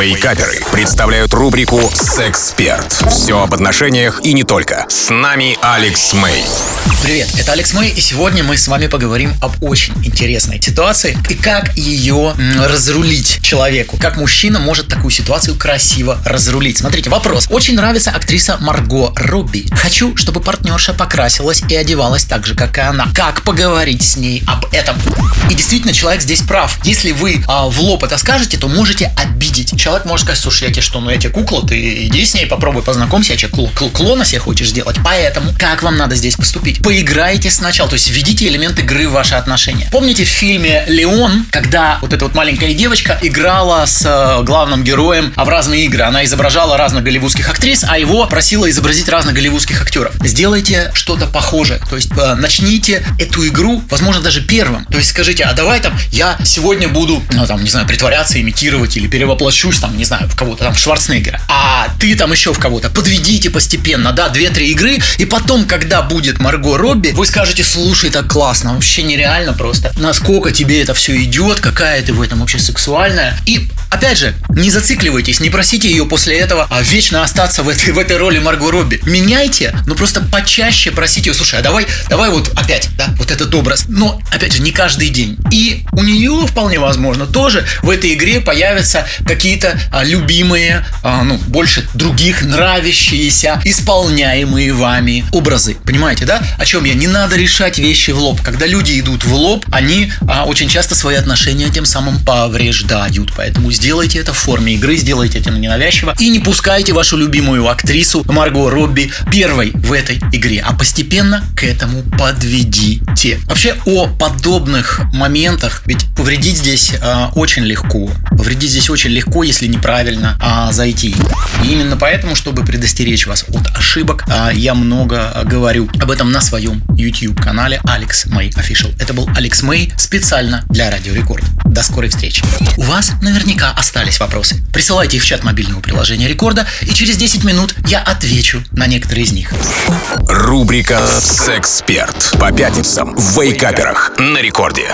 Вейкаперы представляют рубрику «Сексперт». Все об отношениях и не только. С нами Алекс Мэй. Привет, это Алекс Мэй, и сегодня мы с вами поговорим об очень интересной ситуации и как ее разрулить человеку. Как мужчина может такую ситуацию красиво разрулить. Смотрите, вопрос. Очень нравится актриса Марго Робби. Хочу, чтобы партнерша покрасилась и одевалась так же, как и она. Как поговорить с ней об этом? И действительно, человек здесь прав. Если вы а, в лоб это скажете, то можете обидеть. Человек может сказать, слушай, я тебе что, ну я тебе кукла, ты иди с ней, попробуй познакомься, я тебе кл- кл- клона себе хочешь сделать. Поэтому, как вам надо здесь поступить? Поиграйте сначала, то есть введите элемент игры в ваши отношения. Помните в фильме «Леон», когда вот эта вот маленькая девочка играла с э, главным героем в разные игры. Она изображала разных голливудских актрис, а его просила изобразить разных голливудских актеров. Сделайте что-то похожее. То есть э, начните эту игру, возможно, даже первым. То есть скажите, а давай там я сегодня буду, ну там, не знаю, притворяться, имитировать или перевоплощусь там, не знаю, в кого-то там Шварценеггера. А ты там еще в кого-то. Подведите постепенно, да, 2-3 игры, и потом, когда будет Марго Робби, вы скажете, слушай, так классно, вообще нереально просто. Насколько тебе это все идет, какая ты в этом вообще сексуальная. И Опять же, не зацикливайтесь, не просите ее после этого а вечно остаться в этой, в этой роли Марго Робби. Меняйте, но просто почаще просите ее, слушай, а давай, давай вот опять, да, вот этот образ. Но, опять же, не каждый день. И у нее, вполне возможно, тоже в этой игре появятся какие-то а, любимые, а, ну, больше других нравящиеся, исполняемые вами образы. Понимаете, да? О чем я? Не надо решать вещи в лоб. Когда люди идут в лоб, они а, очень часто свои отношения тем самым повреждают. Поэтому сделайте это в форме игры, сделайте это ненавязчиво и не пускайте вашу любимую актрису Марго Робби первой в этой игре, а постепенно к этому подведите. Вообще о подобных моментах, ведь повредить здесь э, очень легко. Повредить здесь очень легко, если неправильно э, зайти. И именно поэтому, чтобы предостеречь вас от ошибок, э, я много говорю об этом на своем YouTube канале Алекс Мэй Official. Это был Алекс Мэй специально для Радио Рекорд. До скорой встречи. У вас наверняка остались вопросы. Присылайте их в чат мобильного приложения Рекорда, и через 10 минут я отвечу на некоторые из них. Рубрика «Сексперт» по пятницам в Вейкаперах на рекорде.